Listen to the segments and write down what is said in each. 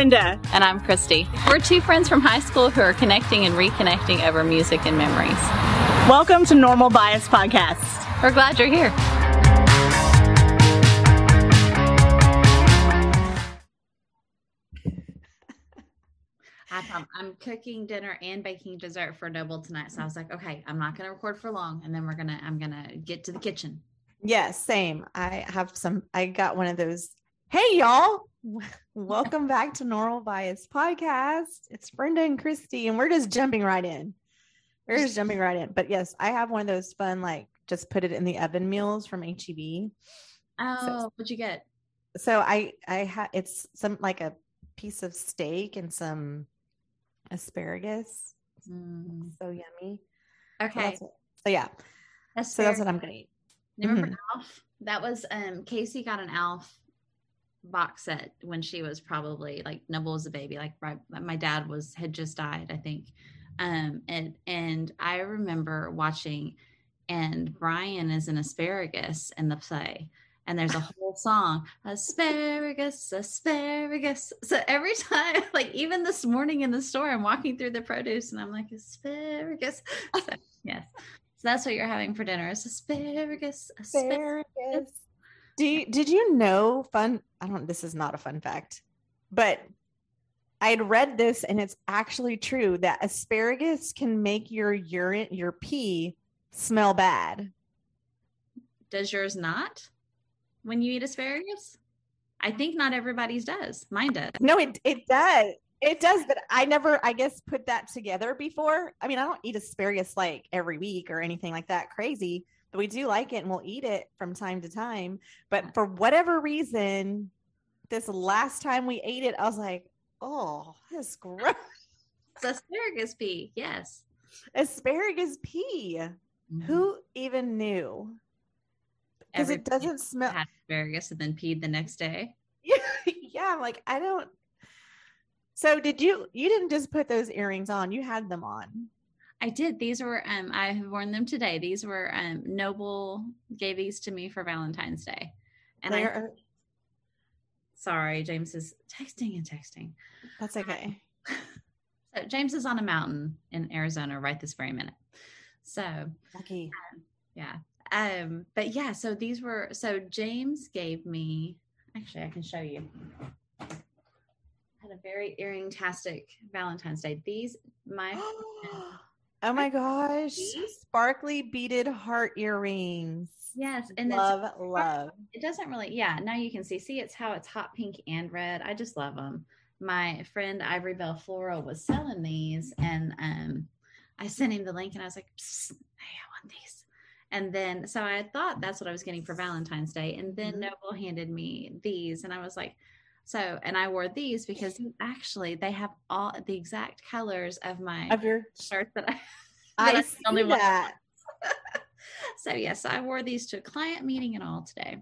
Brenda. And I'm Christy. We're two friends from high school who are connecting and reconnecting over music and memories. Welcome to Normal Bias Podcast. We're glad you're here. I'm, I'm cooking dinner and baking dessert for Noble tonight. So I was like, okay, I'm not going to record for long. And then we're going to, I'm going to get to the kitchen. Yes, same. I have some, I got one of those. Hey, y'all. Welcome back to Normal Bias Podcast. It's Brenda and Christy, and we're just jumping right in. We're just jumping right in. But yes, I have one of those fun, like just put it in the oven meals from HEB. Oh, so, what'd you get? So I, I had, it's some like a piece of steak and some asparagus. Mm. So yummy. Okay. So, so yeah. Asparagus. So that's what I'm gonna eat. Remember mm-hmm. Alf? That was um Casey got an Alf box set when she was probably like Noble was a baby. Like right, my dad was had just died, I think. Um and and I remember watching and Brian is an asparagus in the play and there's a whole song asparagus asparagus so every time like even this morning in the store i'm walking through the produce and i'm like asparagus so, yes so that's what you're having for dinner is asparagus asparagus, asparagus. Do you, did you know fun i don't this is not a fun fact but i had read this and it's actually true that asparagus can make your urine your pee smell bad does yours not when you eat asparagus? I think not everybody's does. Mine does. No, it it does. It does, but I never, I guess, put that together before. I mean, I don't eat asparagus like every week or anything like that crazy, we do like it and we'll eat it from time to time. But for whatever reason, this last time we ate it, I was like, oh, that's gross. It's asparagus pee. Yes. Asparagus pee. Mm-hmm. Who even knew? because it doesn't smell asparagus and then peed the next day. Yeah, yeah. Like I don't. So did you? You didn't just put those earrings on; you had them on. I did. These were um I have worn them today. These were um Noble gave these to me for Valentine's Day. And they I are... sorry, James is texting and texting. That's okay. so James is on a mountain in Arizona right this very minute. So lucky. Um, yeah. Um, but yeah, so these were so James gave me actually I can show you. I had a very earring tastic Valentine's Day. These my Oh my gosh. Sparkly beaded heart earrings. Yes. And love, love. It doesn't really, yeah. Now you can see. See, it's how it's hot pink and red. I just love them. My friend Ivory Bell Floral was selling these and um I sent him the link and I was like, hey, I want these. And then, so I thought that's what I was getting for Valentine's Day. And then mm-hmm. Noble handed me these, and I was like, so, and I wore these because actually they have all the exact colors of my of your shirt that I. that I, see only that. so yes, I wore these to a client meeting and all today.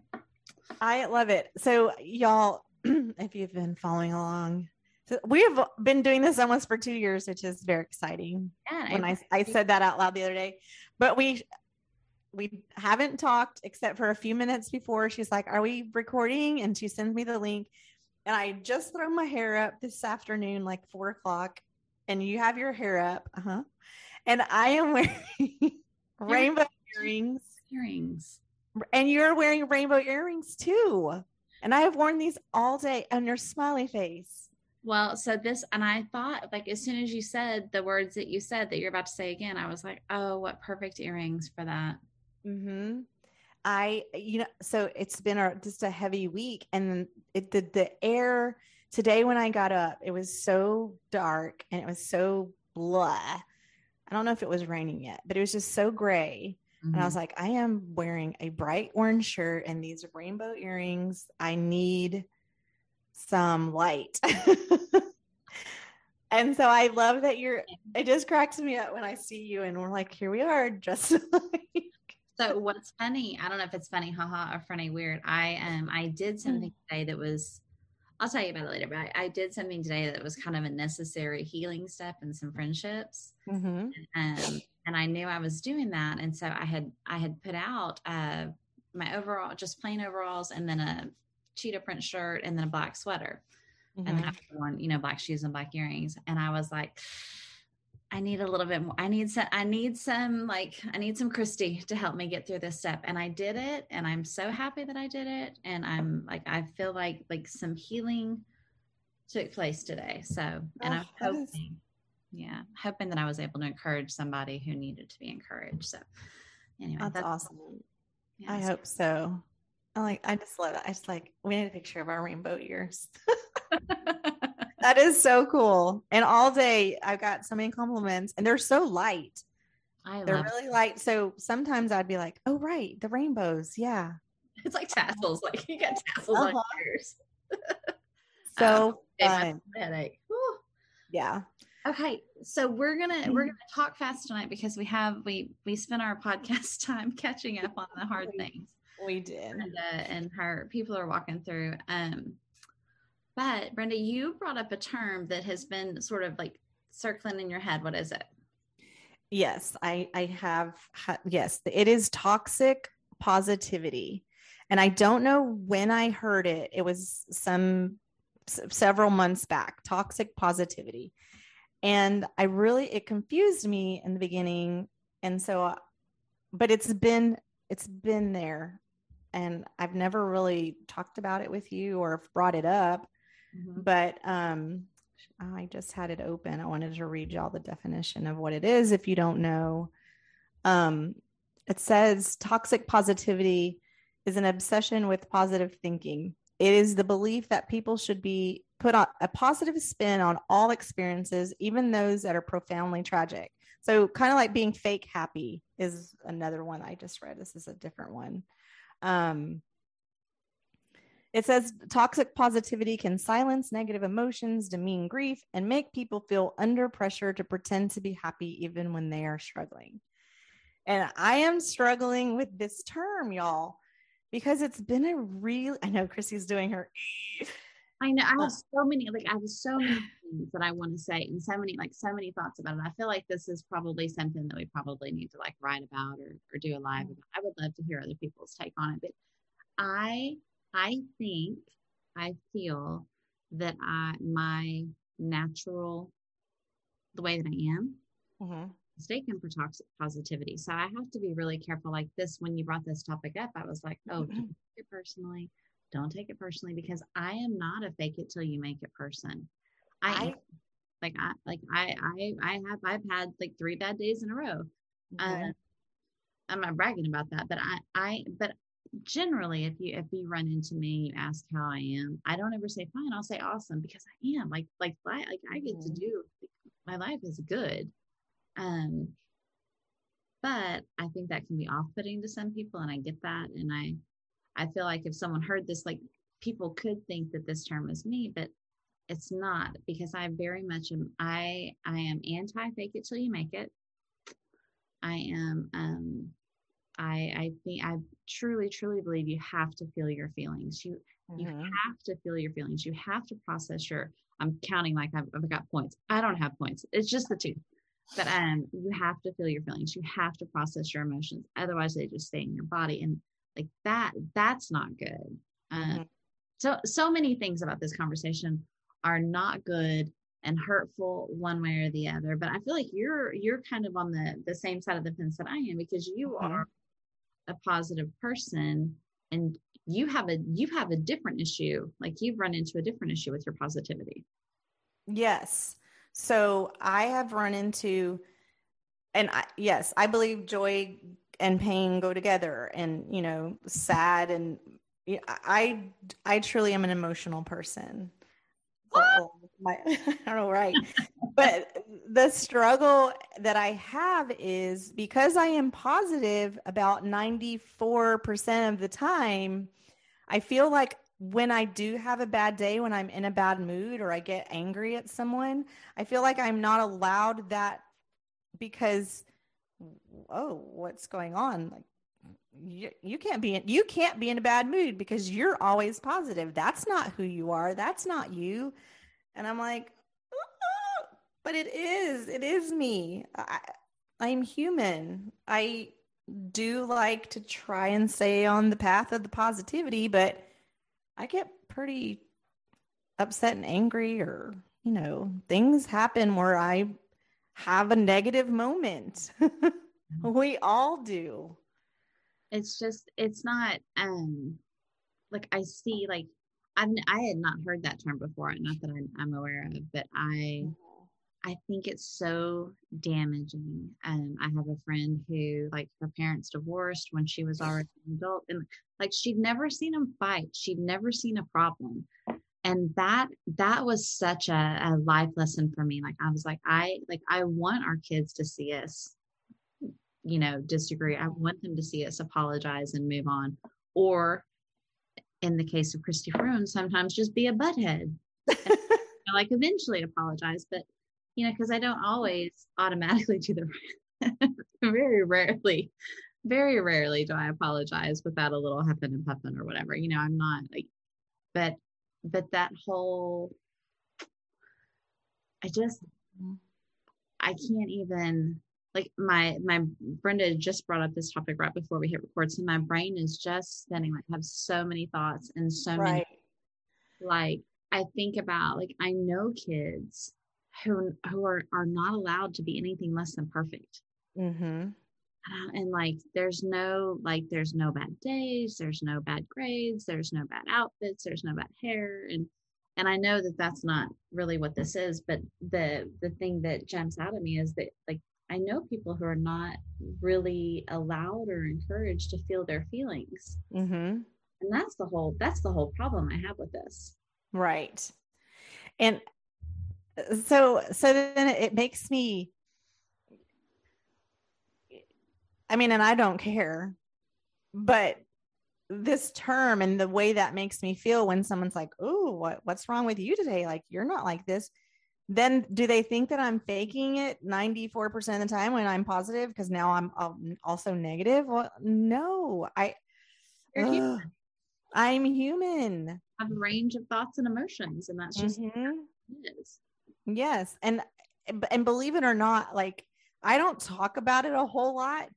I love it. So y'all, if you've been following along, so we have been doing this almost for two years, which is very exciting. Yeah, when I, I, I said that out loud the other day, but we we haven't talked except for a few minutes before. She's like, Are we recording? And she sends me the link. And I just throw my hair up this afternoon, like four o'clock, and you have your hair up. Uh huh. And I am wearing rainbow earrings. Earrings. And you're wearing rainbow earrings too. And I have worn these all day on your smiley face. Well, so this, and I thought, like, as soon as you said the words that you said that you're about to say again, I was like, oh, what perfect earrings for that. Mm-hmm. I, you know, so it's been a, just a heavy week, and it the the air today when I got up, it was so dark and it was so blah. I don't know if it was raining yet, but it was just so gray. Mm-hmm. And I was mm-hmm. like, I am wearing a bright orange shirt and these rainbow earrings. I need some light. and so I love that you're, it just cracks me up when I see you and we're like, here we are, just like so what's funny, I don't know if it's funny, haha, or funny, weird. I um I did hmm. something today that was I'll tell you about it later, but I, I did something today that was kind of a necessary healing step in some friendships. Mm-hmm. Um, and I knew I was doing that. And so I had I had put out uh my overall just plain overalls and then a cheetah print shirt and then a black sweater. mm-hmm. and then I worn, you know, black shoes and black earrings. And I was like, I need a little bit more. I need some, I need some, like, I need some Christy to help me get through this step. And I did it. And I'm so happy that I did it. And I'm like, I feel like, like some healing took place today. So, and oh, I'm hoping, is... yeah, hoping that I was able to encourage somebody who needed to be encouraged. So, anyway, that's, that's awesome. Yeah, I hope so. I like, I just love it. I just like, we need a picture of our rainbow ears. that is so cool. And all day I've got so many compliments and they're so light. I they're really light. So sometimes I'd be like, oh, right, the rainbows. Yeah. It's like tassels. Like you got tassels uh-huh. on yours. so fun. Headache. Yeah. Okay, so we're gonna we're gonna talk fast tonight because we have we we spent our podcast time catching up on the hard things. We did, and, uh, and her people are walking through. Um, but Brenda, you brought up a term that has been sort of like circling in your head. What is it? Yes, I I have. Yes, it is toxic positivity, and I don't know when I heard it. It was some several months back. Toxic positivity and i really it confused me in the beginning and so uh, but it's been it's been there and i've never really talked about it with you or brought it up mm-hmm. but um i just had it open i wanted to read y'all the definition of what it is if you don't know um it says toxic positivity is an obsession with positive thinking it is the belief that people should be put on a positive spin on all experiences, even those that are profoundly tragic. So, kind of like being fake happy is another one I just read. This is a different one. Um, it says toxic positivity can silence negative emotions, demean grief, and make people feel under pressure to pretend to be happy even when they are struggling. And I am struggling with this term, y'all, because it's been a real, I know Chrissy's doing her I know I have oh. so many, like I have so many things that I want to say and so many, like so many thoughts about it. I feel like this is probably something that we probably need to like write about or, or do a live about. I would love to hear other people's take on it. But I I think I feel that I my natural the way that I am mm-hmm. mistaken for toxic positivity. So I have to be really careful like this when you brought this topic up. I was like, oh, mm-hmm. personally don't take it personally because I am not a fake it till you make it person. I, I like I like I I I have I've had like three bad days in a row. Okay. Uh, I'm not bragging about that, but I I but generally if you if you run into me, you ask how I am. I don't ever say fine. I'll say awesome because I am like like like I get to mm-hmm. do my life is good. Um, but I think that can be off putting to some people, and I get that, and I I feel like if someone heard this, like people could think that this term is me, but it's not because I very much am I I am anti fake it till you make it. I am um I I think I truly truly believe you have to feel your feelings. You mm-hmm. you have to feel your feelings. You have to process your I'm counting like I've, I've got points. I don't have points. It's just the two. But um you have to feel your feelings. You have to process your emotions. Otherwise they just stay in your body and like that that's not good uh, mm-hmm. so so many things about this conversation are not good and hurtful one way or the other but i feel like you're you're kind of on the the same side of the fence that i am because you mm-hmm. are a positive person and you have a you have a different issue like you've run into a different issue with your positivity. Yes. So i have run into and I, yes i believe joy and pain go together and you know sad and i i truly am an emotional person. Oh, my, i don't know right but the struggle that i have is because i am positive about 94% of the time i feel like when i do have a bad day when i'm in a bad mood or i get angry at someone i feel like i'm not allowed that because oh, what's going on? Like you, you can't be in, you can't be in a bad mood because you're always positive. That's not who you are. That's not you. And I'm like, oh, but it is. It is me. I, I'm human. I do like to try and stay on the path of the positivity, but I get pretty upset and angry or you know things happen where i have a negative moment we all do it's just it's not um like i see like I've, i had not heard that term before not that I'm, I'm aware of but i mm-hmm. I think it's so damaging. And I have a friend who, like, her parents divorced when she was already an adult, and like she'd never seen them fight. She'd never seen a problem, and that that was such a, a life lesson for me. Like, I was like, I like I want our kids to see us, you know, disagree. I want them to see us apologize and move on, or in the case of Christy Froome, sometimes just be a butthead. like eventually apologize, but you know, because I don't always automatically do the very rarely, very rarely do I apologize without a little huffing and puffing or whatever. You know, I'm not like, but but that whole I just I can't even like my my Brenda just brought up this topic right before we hit record. So my brain is just spinning like I have so many thoughts and so right. many like I think about like I know kids who who are are not allowed to be anything less than perfect. Mm-hmm. Uh, and like, there's no like, there's no bad days, there's no bad grades, there's no bad outfits, there's no bad hair, and and I know that that's not really what this is, but the the thing that jumps out at me is that like I know people who are not really allowed or encouraged to feel their feelings. Mm-hmm. And that's the whole that's the whole problem I have with this. Right. And so so then it makes me i mean and i don't care but this term and the way that makes me feel when someone's like oh what, what's wrong with you today like you're not like this then do they think that i'm faking it 94% of the time when i'm positive because now i'm also negative well no i human. i'm human I have a range of thoughts and emotions and that's just mm-hmm. Yes. And and believe it or not, like I don't talk about it a whole lot,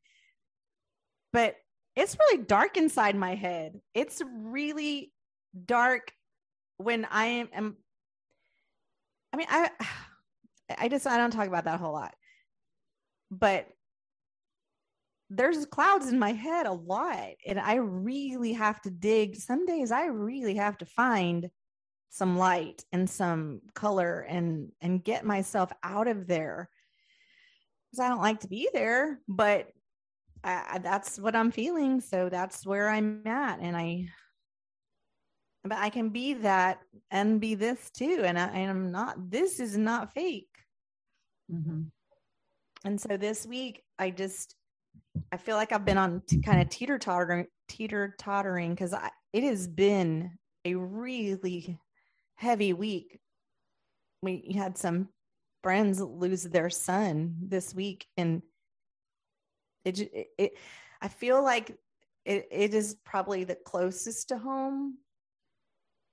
but it's really dark inside my head. It's really dark when I am I mean, I I just I don't talk about that a whole lot. But there's clouds in my head a lot and I really have to dig. Some days I really have to find some light and some color and and get myself out of there because I don't like to be there, but I, that's what I'm feeling. So that's where I'm at, and I. But I can be that and be this too, and I, am not. This is not fake. Mm-hmm. And so this week, I just I feel like I've been on t- kind of teeter tottering, teeter tottering because it has been a really heavy week. We had some friends lose their son this week, and it, it, it I feel like it, it is probably the closest to home.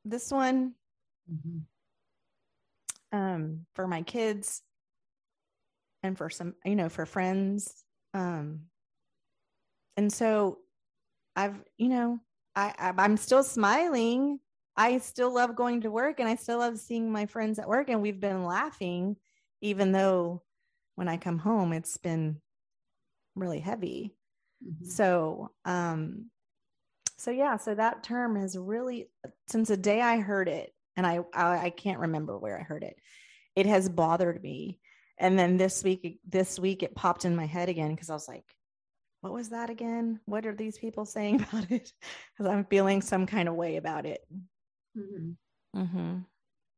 This one, mm-hmm. um, for my kids, and for some, you know, for friends, um, and so I've, you know, I I'm still smiling I still love going to work and I still love seeing my friends at work and we've been laughing even though when I come home it's been really heavy. Mm-hmm. So, um so yeah, so that term has really since the day I heard it and I, I I can't remember where I heard it. It has bothered me. And then this week this week it popped in my head again because I was like what was that again? What are these people saying about it? Because I'm feeling some kind of way about it. Mm-hmm. Mm-hmm.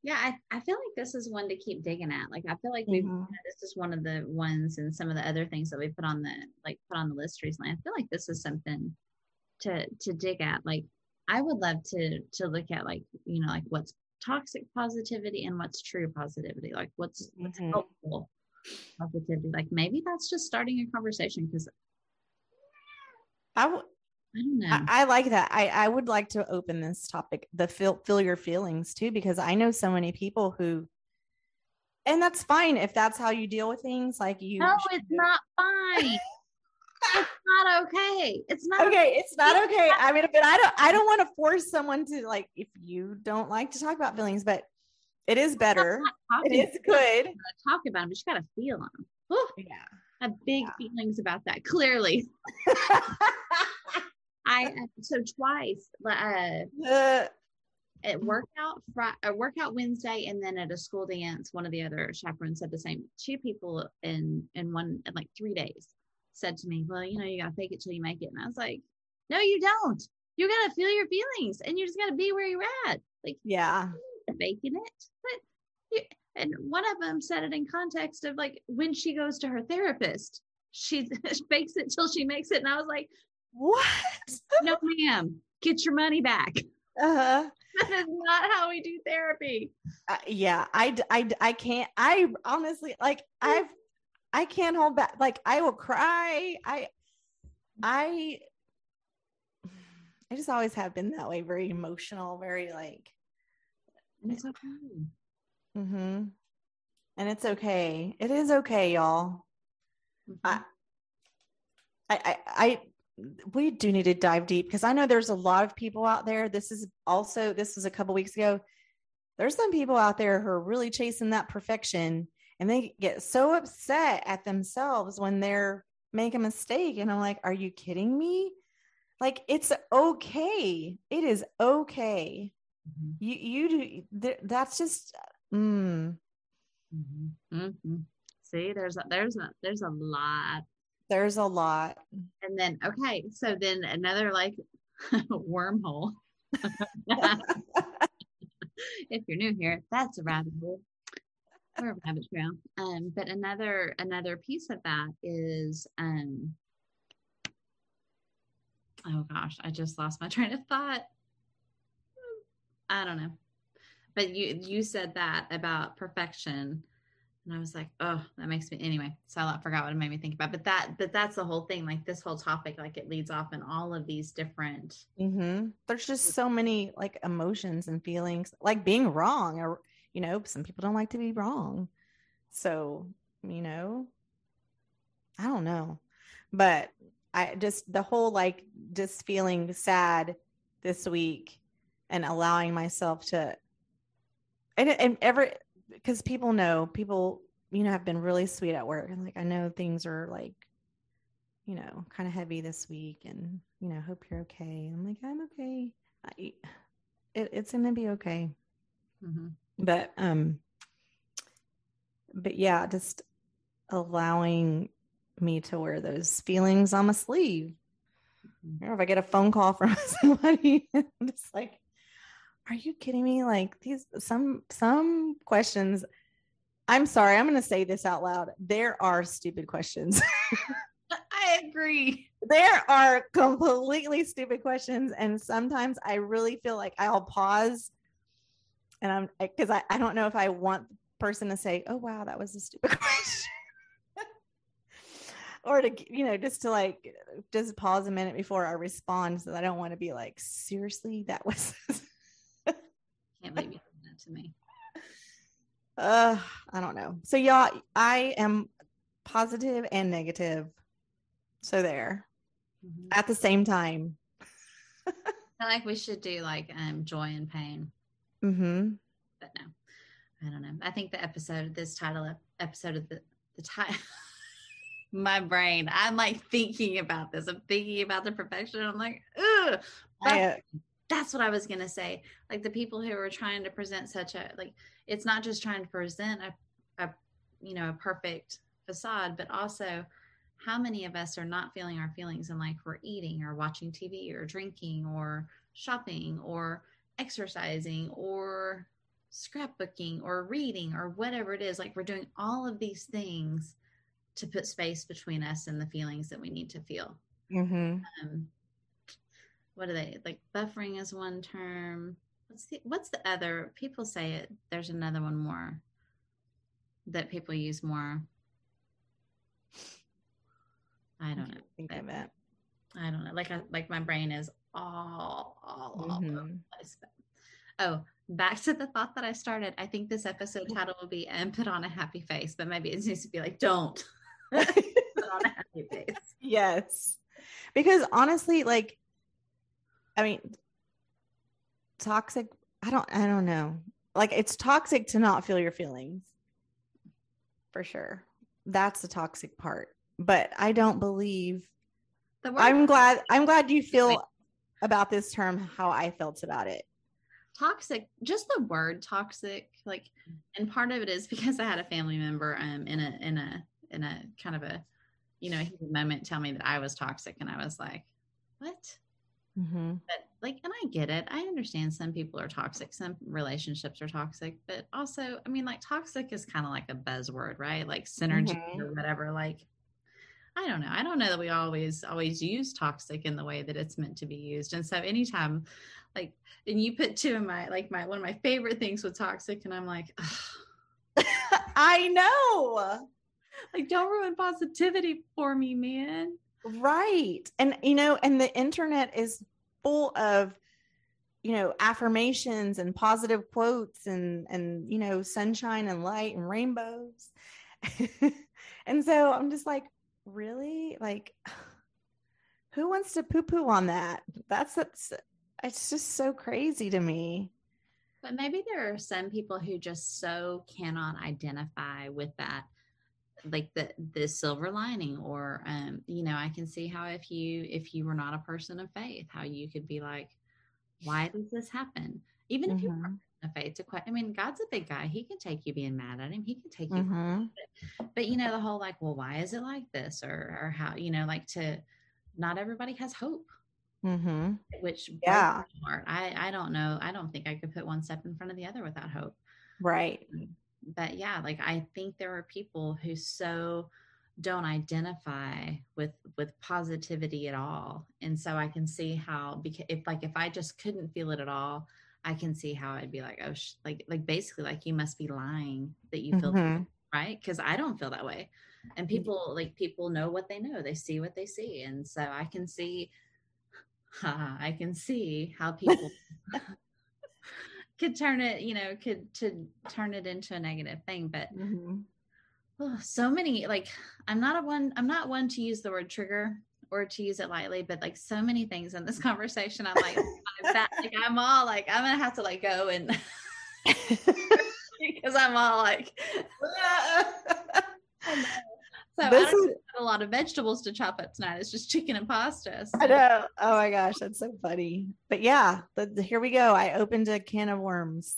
Yeah, I, I feel like this is one to keep digging at. Like I feel like we've mm-hmm. this is one of the ones and some of the other things that we put on the like put on the list recently. I feel like this is something to to dig at. Like I would love to to look at like, you know, like what's toxic positivity and what's true positivity. Like what's what's mm-hmm. helpful positivity. Like maybe that's just starting a conversation because I would I don't know. I, I, like that. I, I would like to open this topic, the feel feel your feelings too, because I know so many people who and that's fine if that's how you deal with things. Like you No, it's not fine. It's not okay. It's not okay. okay. It's not okay. I mean, but I don't I don't want to force someone to like if you don't like to talk about feelings, but It is better. It is good. Talk about them, but you got to feel them. Ooh, yeah. I have big yeah. feelings about that. Clearly. I uh, so twice uh, uh, at workout Friday, a workout Wednesday, and then at a school dance, one of the other chaperones said the same. Two people in in one in like three days said to me, "Well, you know, you gotta fake it till you make it," and I was like, "No, you don't. You gotta feel your feelings, and you just gotta be where you're at." Like, yeah, faking it, but. You, and one of them said it in context of like when she goes to her therapist, she fakes it till she makes it, and I was like, "What? no, ma'am, get your money back." Uh-huh. that is not how we do therapy. Uh, yeah, I, I, I can't. I honestly like I've I can't hold back. Like I will cry. I I I just always have been that way, very emotional, very like and it's okay. Mm-hmm. And it's okay. It is okay, y'all. Mm-hmm. I, I I we do need to dive deep because I know there's a lot of people out there. This is also this was a couple weeks ago. There's some people out there who are really chasing that perfection and they get so upset at themselves when they're make a mistake and I'm like, "Are you kidding me?" Like it's okay. It is okay. Mm-hmm. You you do that's just mm. mm-hmm. Mm-hmm. See, there's a, there's a there's a lot there's a lot. And then, okay, so then another like wormhole. if you're new here, that's a rabbit hole or rabbit trail. Um, but another another piece of that is um oh gosh, I just lost my train of thought. I don't know. But you you said that about perfection and I was like, oh, that makes me anyway. So I forgot what it made me think about. But that, but that's the whole thing. Like this whole topic, like it leads off in all of these different. Mm-hmm. There's just so many like emotions and feelings, like being wrong, or you know, some people don't like to be wrong. So you know, I don't know, but I just the whole like just feeling sad this week and allowing myself to and, and ever because people know people you know have been really sweet at work. And like i know things are like you know kind of heavy this week and you know hope you're okay. I'm like i'm okay. I, it, it's gonna be okay. Mm-hmm. But um but yeah just allowing me to wear those feelings on my sleeve mm-hmm. or if i get a phone call from somebody i'm just like are you kidding me? Like these some some questions. I'm sorry, I'm going to say this out loud. There are stupid questions. I agree. There are completely stupid questions. And sometimes I really feel like I'll pause and I'm because I, I don't know if I want the person to say, oh, wow, that was a stupid question. or to, you know, just to like, just pause a minute before I respond so I don't want to be like, seriously, that was can't believe you said that to me. Uh, I don't know. So y'all, I am positive and negative. So there. Mm-hmm. At the same time. I feel like we should do like um joy and pain. Mm-hmm. But no. I don't know. I think the episode, this title episode of the the title my brain. I'm like thinking about this. I'm thinking about the perfection. I'm like, ugh. I, that's what I was gonna say. Like the people who are trying to present such a like it's not just trying to present a, a you know a perfect facade, but also how many of us are not feeling our feelings and like we're eating or watching TV or drinking or shopping or exercising or scrapbooking or reading or whatever it is. Like we're doing all of these things to put space between us and the feelings that we need to feel. Mm-hmm. Um, what are they like buffering is one term what's the what's the other people say it there's another one more that people use more i don't know think of it i don't know like I, like my brain is all all all mm-hmm. over the place but, oh back to the thought that i started i think this episode title will be and put on a happy face but maybe it needs to be like don't put on a happy face yes because honestly like I mean, toxic. I don't. I don't know. like it's toxic to not feel your feelings. For sure. That's the toxic part. But I don't believe I'm glad I'm glad you feel about this term how I felt about it. Toxic, just the word toxic, like and part of it is because I had a family member um in a in a in a kind of a you know moment tell me that I was toxic and I was like, What? Mm-hmm. But like, and I get it. I understand some people are toxic, some relationships are toxic, but also, I mean, like, toxic is kind of like a buzzword, right? Like synergy mm-hmm. or whatever. Like, I don't know. I don't know that we always always use toxic in the way that it's meant to be used. And so, anytime, like, and you put two of my like my one of my favorite things with toxic, and I'm like, I know. Like, don't ruin positivity for me, man. Right. And, you know, and the internet is full of, you know, affirmations and positive quotes and, and, you know, sunshine and light and rainbows. and so I'm just like, really? Like, who wants to poo poo on that? That's, that's, it's just so crazy to me. But maybe there are some people who just so cannot identify with that like the the silver lining or um you know i can see how if you if you were not a person of faith how you could be like why does this happen even mm-hmm. if you're a faith to quite i mean god's a big guy. He can take you being mad at him. He can take you mm-hmm. but you know the whole like well why is it like this? Or or how you know like to not everybody has hope. Mm-hmm. which yeah. i i don't know. I don't think i could put one step in front of the other without hope. Right. Um, but yeah, like I think there are people who so don't identify with with positivity at all. And so i can see how because if like if i just couldn't feel it at all i can see how i'd be like oh sh-, like like basically like you must be lying that you feel mm-hmm. right because i don't feel that way and people like people know what they know they see what they see and so i can see i can see how people could turn it, you know, could to turn it into a negative thing. But mm-hmm. oh, so many like I'm not a one I'm not one to use the word trigger or to use it lightly, but like so many things in this conversation, I'm like, like I'm all like I'm gonna have to like go and because I'm all like So this I don't is, have a lot of vegetables to chop up tonight. It's just chicken and pasta. So. I know. Oh my gosh, that's so funny. But yeah, the, here we go. I opened a can of worms.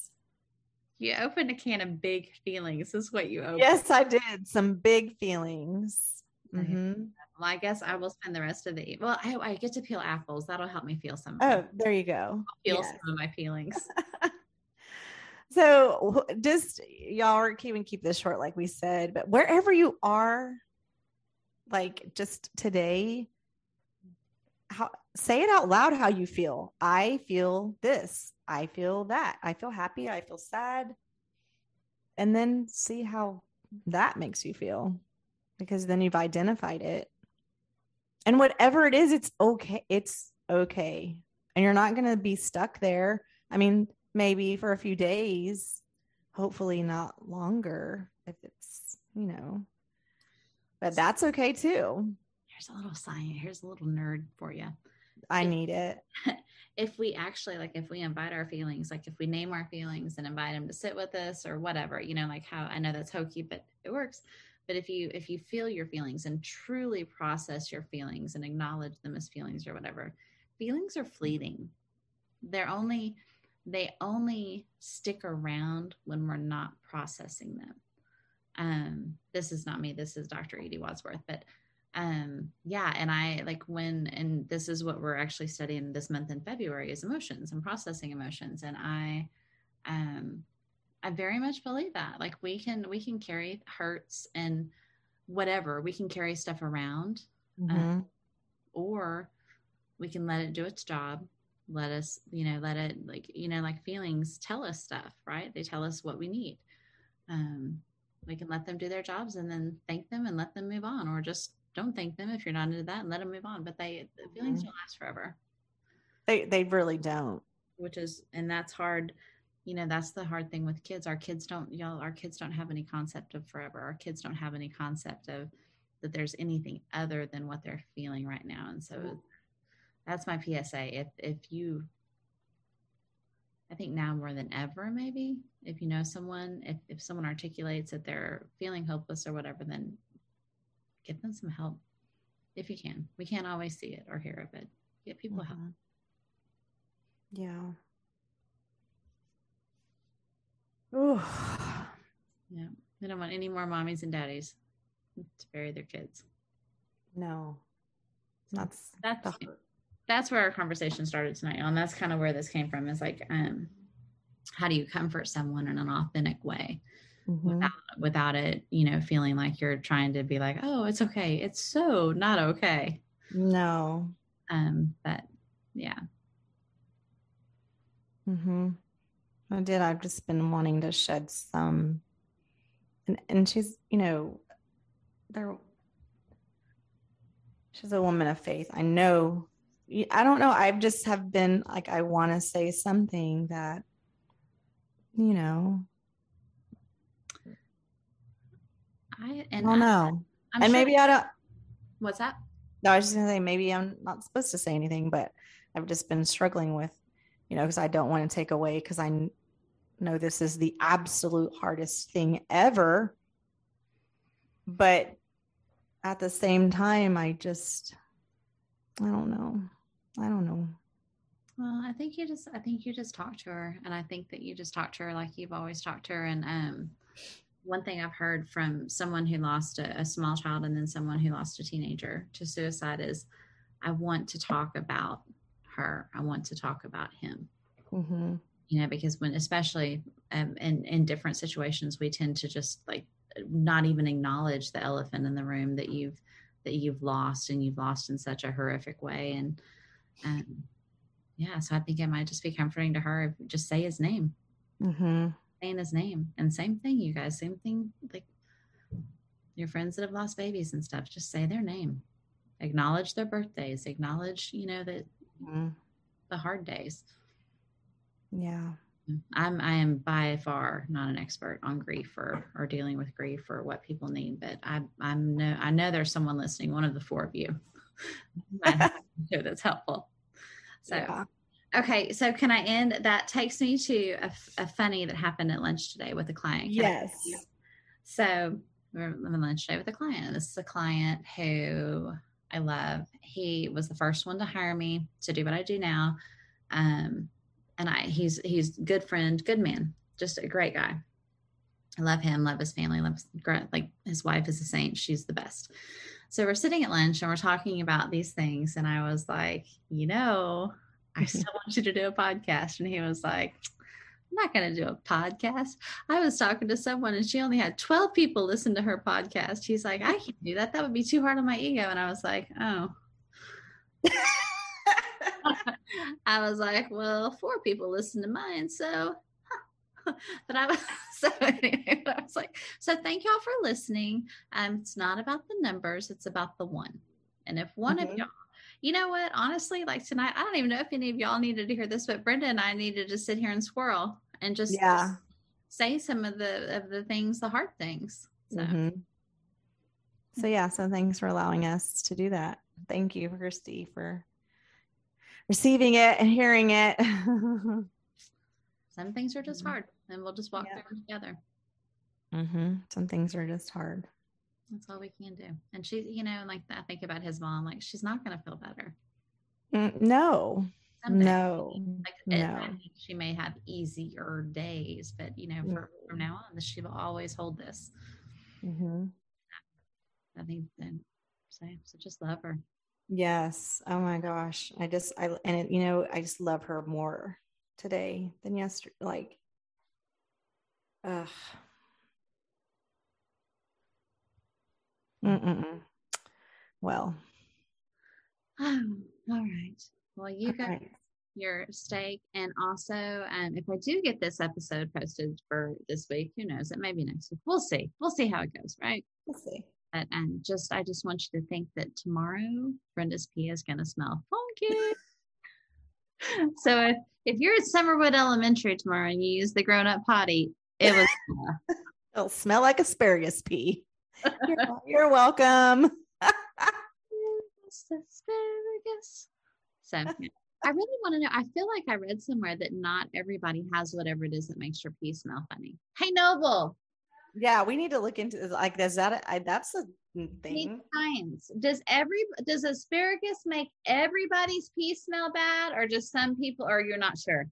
You opened a can of big feelings. Is what you opened. Yes, I did. Some big feelings. Mm-hmm. Well, I guess I will spend the rest of the evening. well. I, I get to peel apples. That'll help me feel some. Oh, there you go. I'll feel yes. some of my feelings. so just y'all are keeping keep this short like we said but wherever you are like just today how say it out loud how you feel i feel this i feel that i feel happy i feel sad and then see how that makes you feel because then you've identified it and whatever it is it's okay it's okay and you're not going to be stuck there i mean maybe for a few days hopefully not longer if it's you know but that's okay too. Here's a little science. Here's a little nerd for you. I if, need it. If we actually like, if we invite our feelings, like if we name our feelings and invite them to sit with us or whatever, you know, like how I know that's hokey, but it works. But if you if you feel your feelings and truly process your feelings and acknowledge them as feelings or whatever, feelings are fleeting. They're only they only stick around when we're not processing them um this is not me this is dr edie wadsworth but um yeah and i like when and this is what we're actually studying this month in february is emotions and processing emotions and i um i very much believe that. Like we can we can carry hurts and whatever. We can carry stuff around mm-hmm. um, or we can let it do its job. Let us you know let it like you know like feelings tell us stuff right? They tell us what we need. Um we can let them do their jobs and then thank them and let them move on or just don't thank them if you're not into that and let them move on. But they the feelings mm-hmm. don't last forever. They they really don't. Which is and that's hard you know that's the hard thing with kids our kids don't you know our kids don't have any concept of forever our kids don't have any concept of that there's anything other than what they're feeling right now and so mm-hmm. that's my psa if if you i think now more than ever maybe if you know someone, if, if someone articulates that they're feeling hopeless or whatever, then get them some help if you can. We can't always see it or hear of it. Get people mm-hmm. help. Yeah. Ooh. Yeah. We don't want any more mommies and daddies to bury their kids. No. That's that's that's where our conversation started tonight and That's kind of where this came from. Is like, um, how do you comfort someone in an authentic way mm-hmm. without without it, you know, feeling like you're trying to be like, oh, it's okay. It's so not okay. No. Um, but yeah. Hmm. I did. I've just been wanting to shed some, and and she's, you know, there. She's a woman of faith. I know I don't know. I've just have been like, I want to say something that, you know, I, and I don't know. I'm and sure maybe I don't. What's that? No, I was just gonna say maybe I'm not supposed to say anything, but I've just been struggling with, you know, because I don't want to take away because I know this is the absolute hardest thing ever. But at the same time, I just, I don't know. I don't know. Well, I think you just I think you just talked to her and I think that you just talked to her like you've always talked to her and um one thing I've heard from someone who lost a, a small child and then someone who lost a teenager to suicide is I want to talk about her. I want to talk about him. Mm-hmm. You know, because when, especially um, in in different situations, we tend to just like not even acknowledge the elephant in the room that you've that you've lost and you've lost in such a horrific way. And um, yeah, so I think it might just be comforting to her. if Just say his name. Mm-hmm. Saying his name. And same thing, you guys. Same thing. Like your friends that have lost babies and stuff. Just say their name. Acknowledge their birthdays. Acknowledge, you know, that mm-hmm. the hard days. Yeah. I'm I am by far not an expert on grief or or dealing with grief or what people need, but I I'm no I know there's someone listening, one of the four of you. that's helpful. So, yeah. okay. So, can I end? That takes me to a, a, funny that happened at lunch today with a client. Can yes. So, we're having lunch today with a client. This is a client who I love. He was the first one to hire me to do what I do now. Um, and I, he's he's good friend, good man, just a great guy. I love him, love his family, love like his wife is a saint. She's the best. So we're sitting at lunch and we're talking about these things. And I was like, you know, I mm-hmm. still want you to do a podcast. And he was like, I'm not going to do a podcast. I was talking to someone and she only had 12 people listen to her podcast. He's like, I can't do that. That would be too hard on my ego. And I was like, oh. I was like, well, four people listen to mine. So, but I was so anyway, I was like, so thank y'all for listening. Um, it's not about the numbers, it's about the one. And if one mm-hmm. of y'all, you know what, honestly, like tonight, I don't even know if any of y'all needed to hear this, but Brenda and I needed to sit here and swirl and just, yeah. Just say some of the of the things, the hard things. So. Mm-hmm. So yeah, so thanks for allowing us to do that. Thank you, Christy, for receiving it and hearing it. Some things are just mm-hmm. hard and we'll just walk yeah. through them together. Mm-hmm. Some things are just hard. That's all we can do. And she, you know, like I think about his mom, like she's not going to feel better. Mm, no, Someday. no, like no. she may have easier days, but you know, for, from now on, she will always hold this. Mm-hmm. I think then, so, so just love her. Yes. Oh my gosh. I just, I, and it, you know, I just love her more today than yesterday. Like, ugh. Mm-mm. Well. Oh, all right. Well, you got right. your steak, and also, um, if I do get this episode posted for this week, who knows? It may be next week. We'll see. We'll see how it goes. Right? We'll see. But and just, I just want you to think that tomorrow Brenda's pee is going to smell funky. so if if you're at Summerwood Elementary tomorrow and you use the grown up potty, it was. Uh, It'll smell like asparagus pee. you're, you're welcome. asparagus. So, yeah. I really want to know. I feel like I read somewhere that not everybody has whatever it is that makes your pee smell funny. Hey, Noble. Yeah, we need to look into like does that I, that's a thing. Science. Does every does asparagus make everybody's pee smell bad, or just some people? Or you're not sure?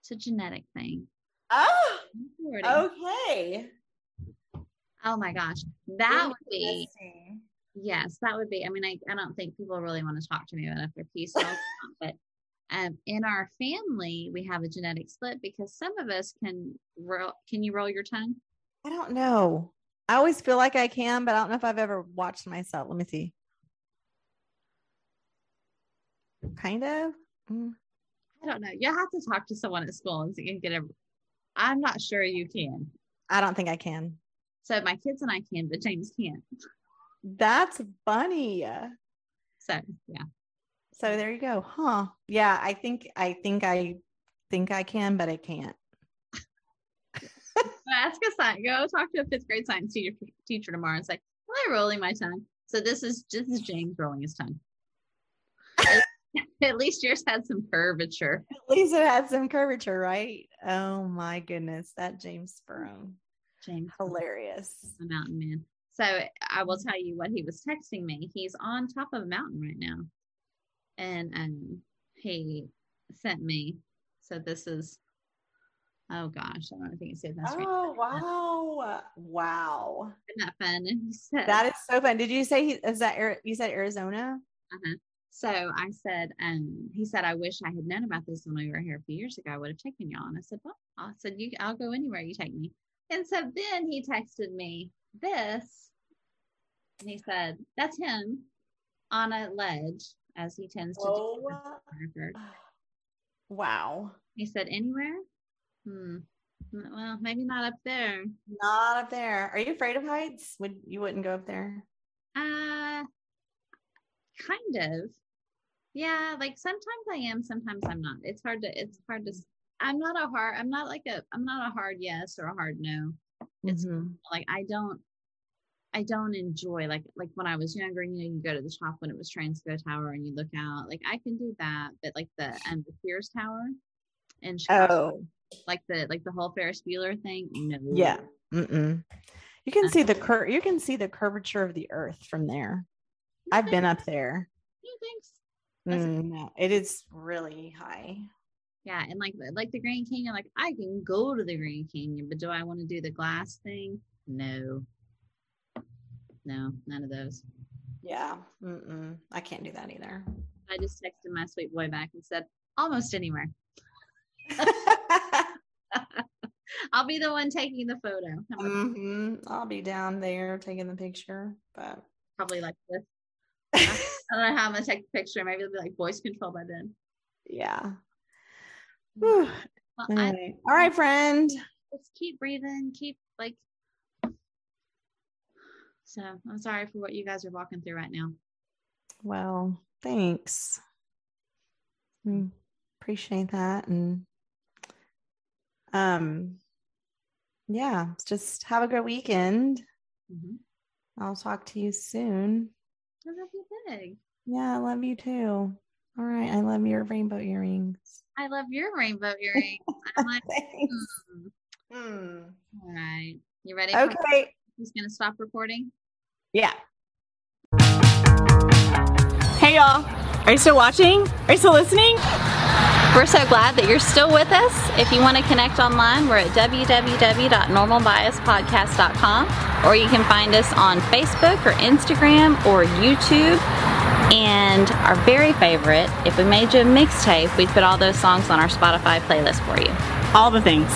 It's a genetic thing. Oh, okay. Oh my gosh, that would be. Yes, that would be. I mean, I, I don't think people really want to talk to me about if they're pee smells, but um, in our family, we have a genetic split because some of us can roll. Can you roll your tongue? I don't know. I always feel like I can, but I don't know if I've ever watched myself. Let me see. Kind of. Mm. I don't know. You have to talk to someone at school and you can get a. I'm not sure you can. I don't think I can. So my kids and I can, but James can't. That's funny. So yeah. So there you go. Huh. Yeah, I think I think I think I can, but I can't. Ask a science. Go talk to a fifth grade science teacher, teacher tomorrow and say, Am I rolling my tongue? So this is this is James rolling his tongue. At least yours had some curvature. At least it had some curvature, right? Oh my goodness. That James Sperone. James. Hilarious. The mountain man. So I will tell you what he was texting me. He's on top of a mountain right now and um, he sent me. So this is, oh gosh, I don't think you see this. Oh wow, wow! Isn't that fun? Said that is so fun. Did you say he, is that you said Arizona? Uh-huh. So I said, um, he said, I wish I had known about this when we were here a few years ago. I would have taken y'all. And I said, well, I said, you, I'll go anywhere you take me. And so then he texted me this, and he said, that's him on a ledge as he tends to oh, do. Wow. He said, anywhere? Hmm. Well, maybe not up there. Not up there. Are you afraid of heights? Would you wouldn't go up there? Uh kind of. Yeah, like sometimes I am, sometimes I'm not. It's hard to it's hard to I'm not a hard I'm not like a I'm not a hard yes or a hard no. It's mm-hmm. like I don't I don't enjoy like like when I was younger, you know, you go to the top when it was Transco Tower and you look out. Like I can do that, but like the and the Sears Tower and Chicago, oh. like the like the whole Ferris Bueller thing. No. Yeah. Mm-mm. You can see the cur you can see the curvature of the earth from there. I've been up there. thanks. Mm, no, it is really high. Yeah, and like like the Grand Canyon, like I can go to the Grand Canyon, but do I want to do the glass thing? No no, none of those. Yeah, Mm-mm. I can't do that either. I just texted my sweet boy back and said, almost anywhere. I'll be the one taking the photo. Mm-hmm. I'll be down there taking the picture, but probably like this. I don't know how I'm gonna take the picture. Maybe it'll be like voice control by then. Yeah. Well, anyway. I, All right, friend. Just keep breathing. Keep like so I'm sorry for what you guys are walking through right now. Well, thanks. Mm, appreciate that. And um yeah, just have a great weekend. Mm-hmm. I'll talk to you soon. I love you big. Yeah, I love you too. All right. I love your rainbow earrings. I love your rainbow earrings. I'm like, hmm. Hmm. All right. You ready? Okay. Who's going to stop recording? Yeah. Hey, y'all. Are you still watching? Are you still listening? We're so glad that you're still with us. If you want to connect online, we're at www.normalbiaspodcast.com or you can find us on Facebook or Instagram or YouTube. And our very favorite, if we made you a mixtape, we'd put all those songs on our Spotify playlist for you. All the things.